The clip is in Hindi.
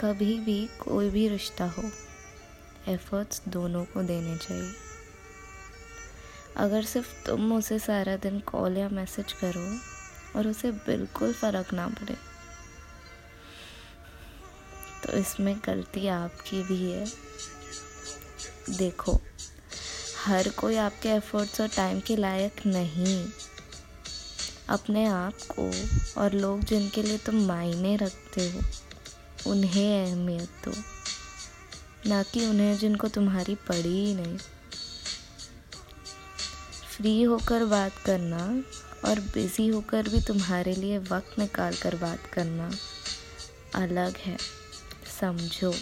कभी भी कोई भी रिश्ता हो एफर्ट्स दोनों को देने चाहिए। अगर सिर्फ़ तुम उसे सारा दिन कॉल या मैसेज करो और उसे बिल्कुल फ़र्क ना पड़े तो इसमें गलती आपकी भी है। देखो, हर कोई आपके एफर्ट्स और टाइम के लायक नहीं। अपने आप को और लोग जिनके लिए तुम मायने रखते हो। उन्हें अहमियत दो। ना कि उन्हें जिनको तुम्हारी पड़ी ही नहीं। फ्री होकर बात करना और बिज़ी होकर भी तुम्हारे लिए वक्त निकाल कर बात करना अलग है। समझो।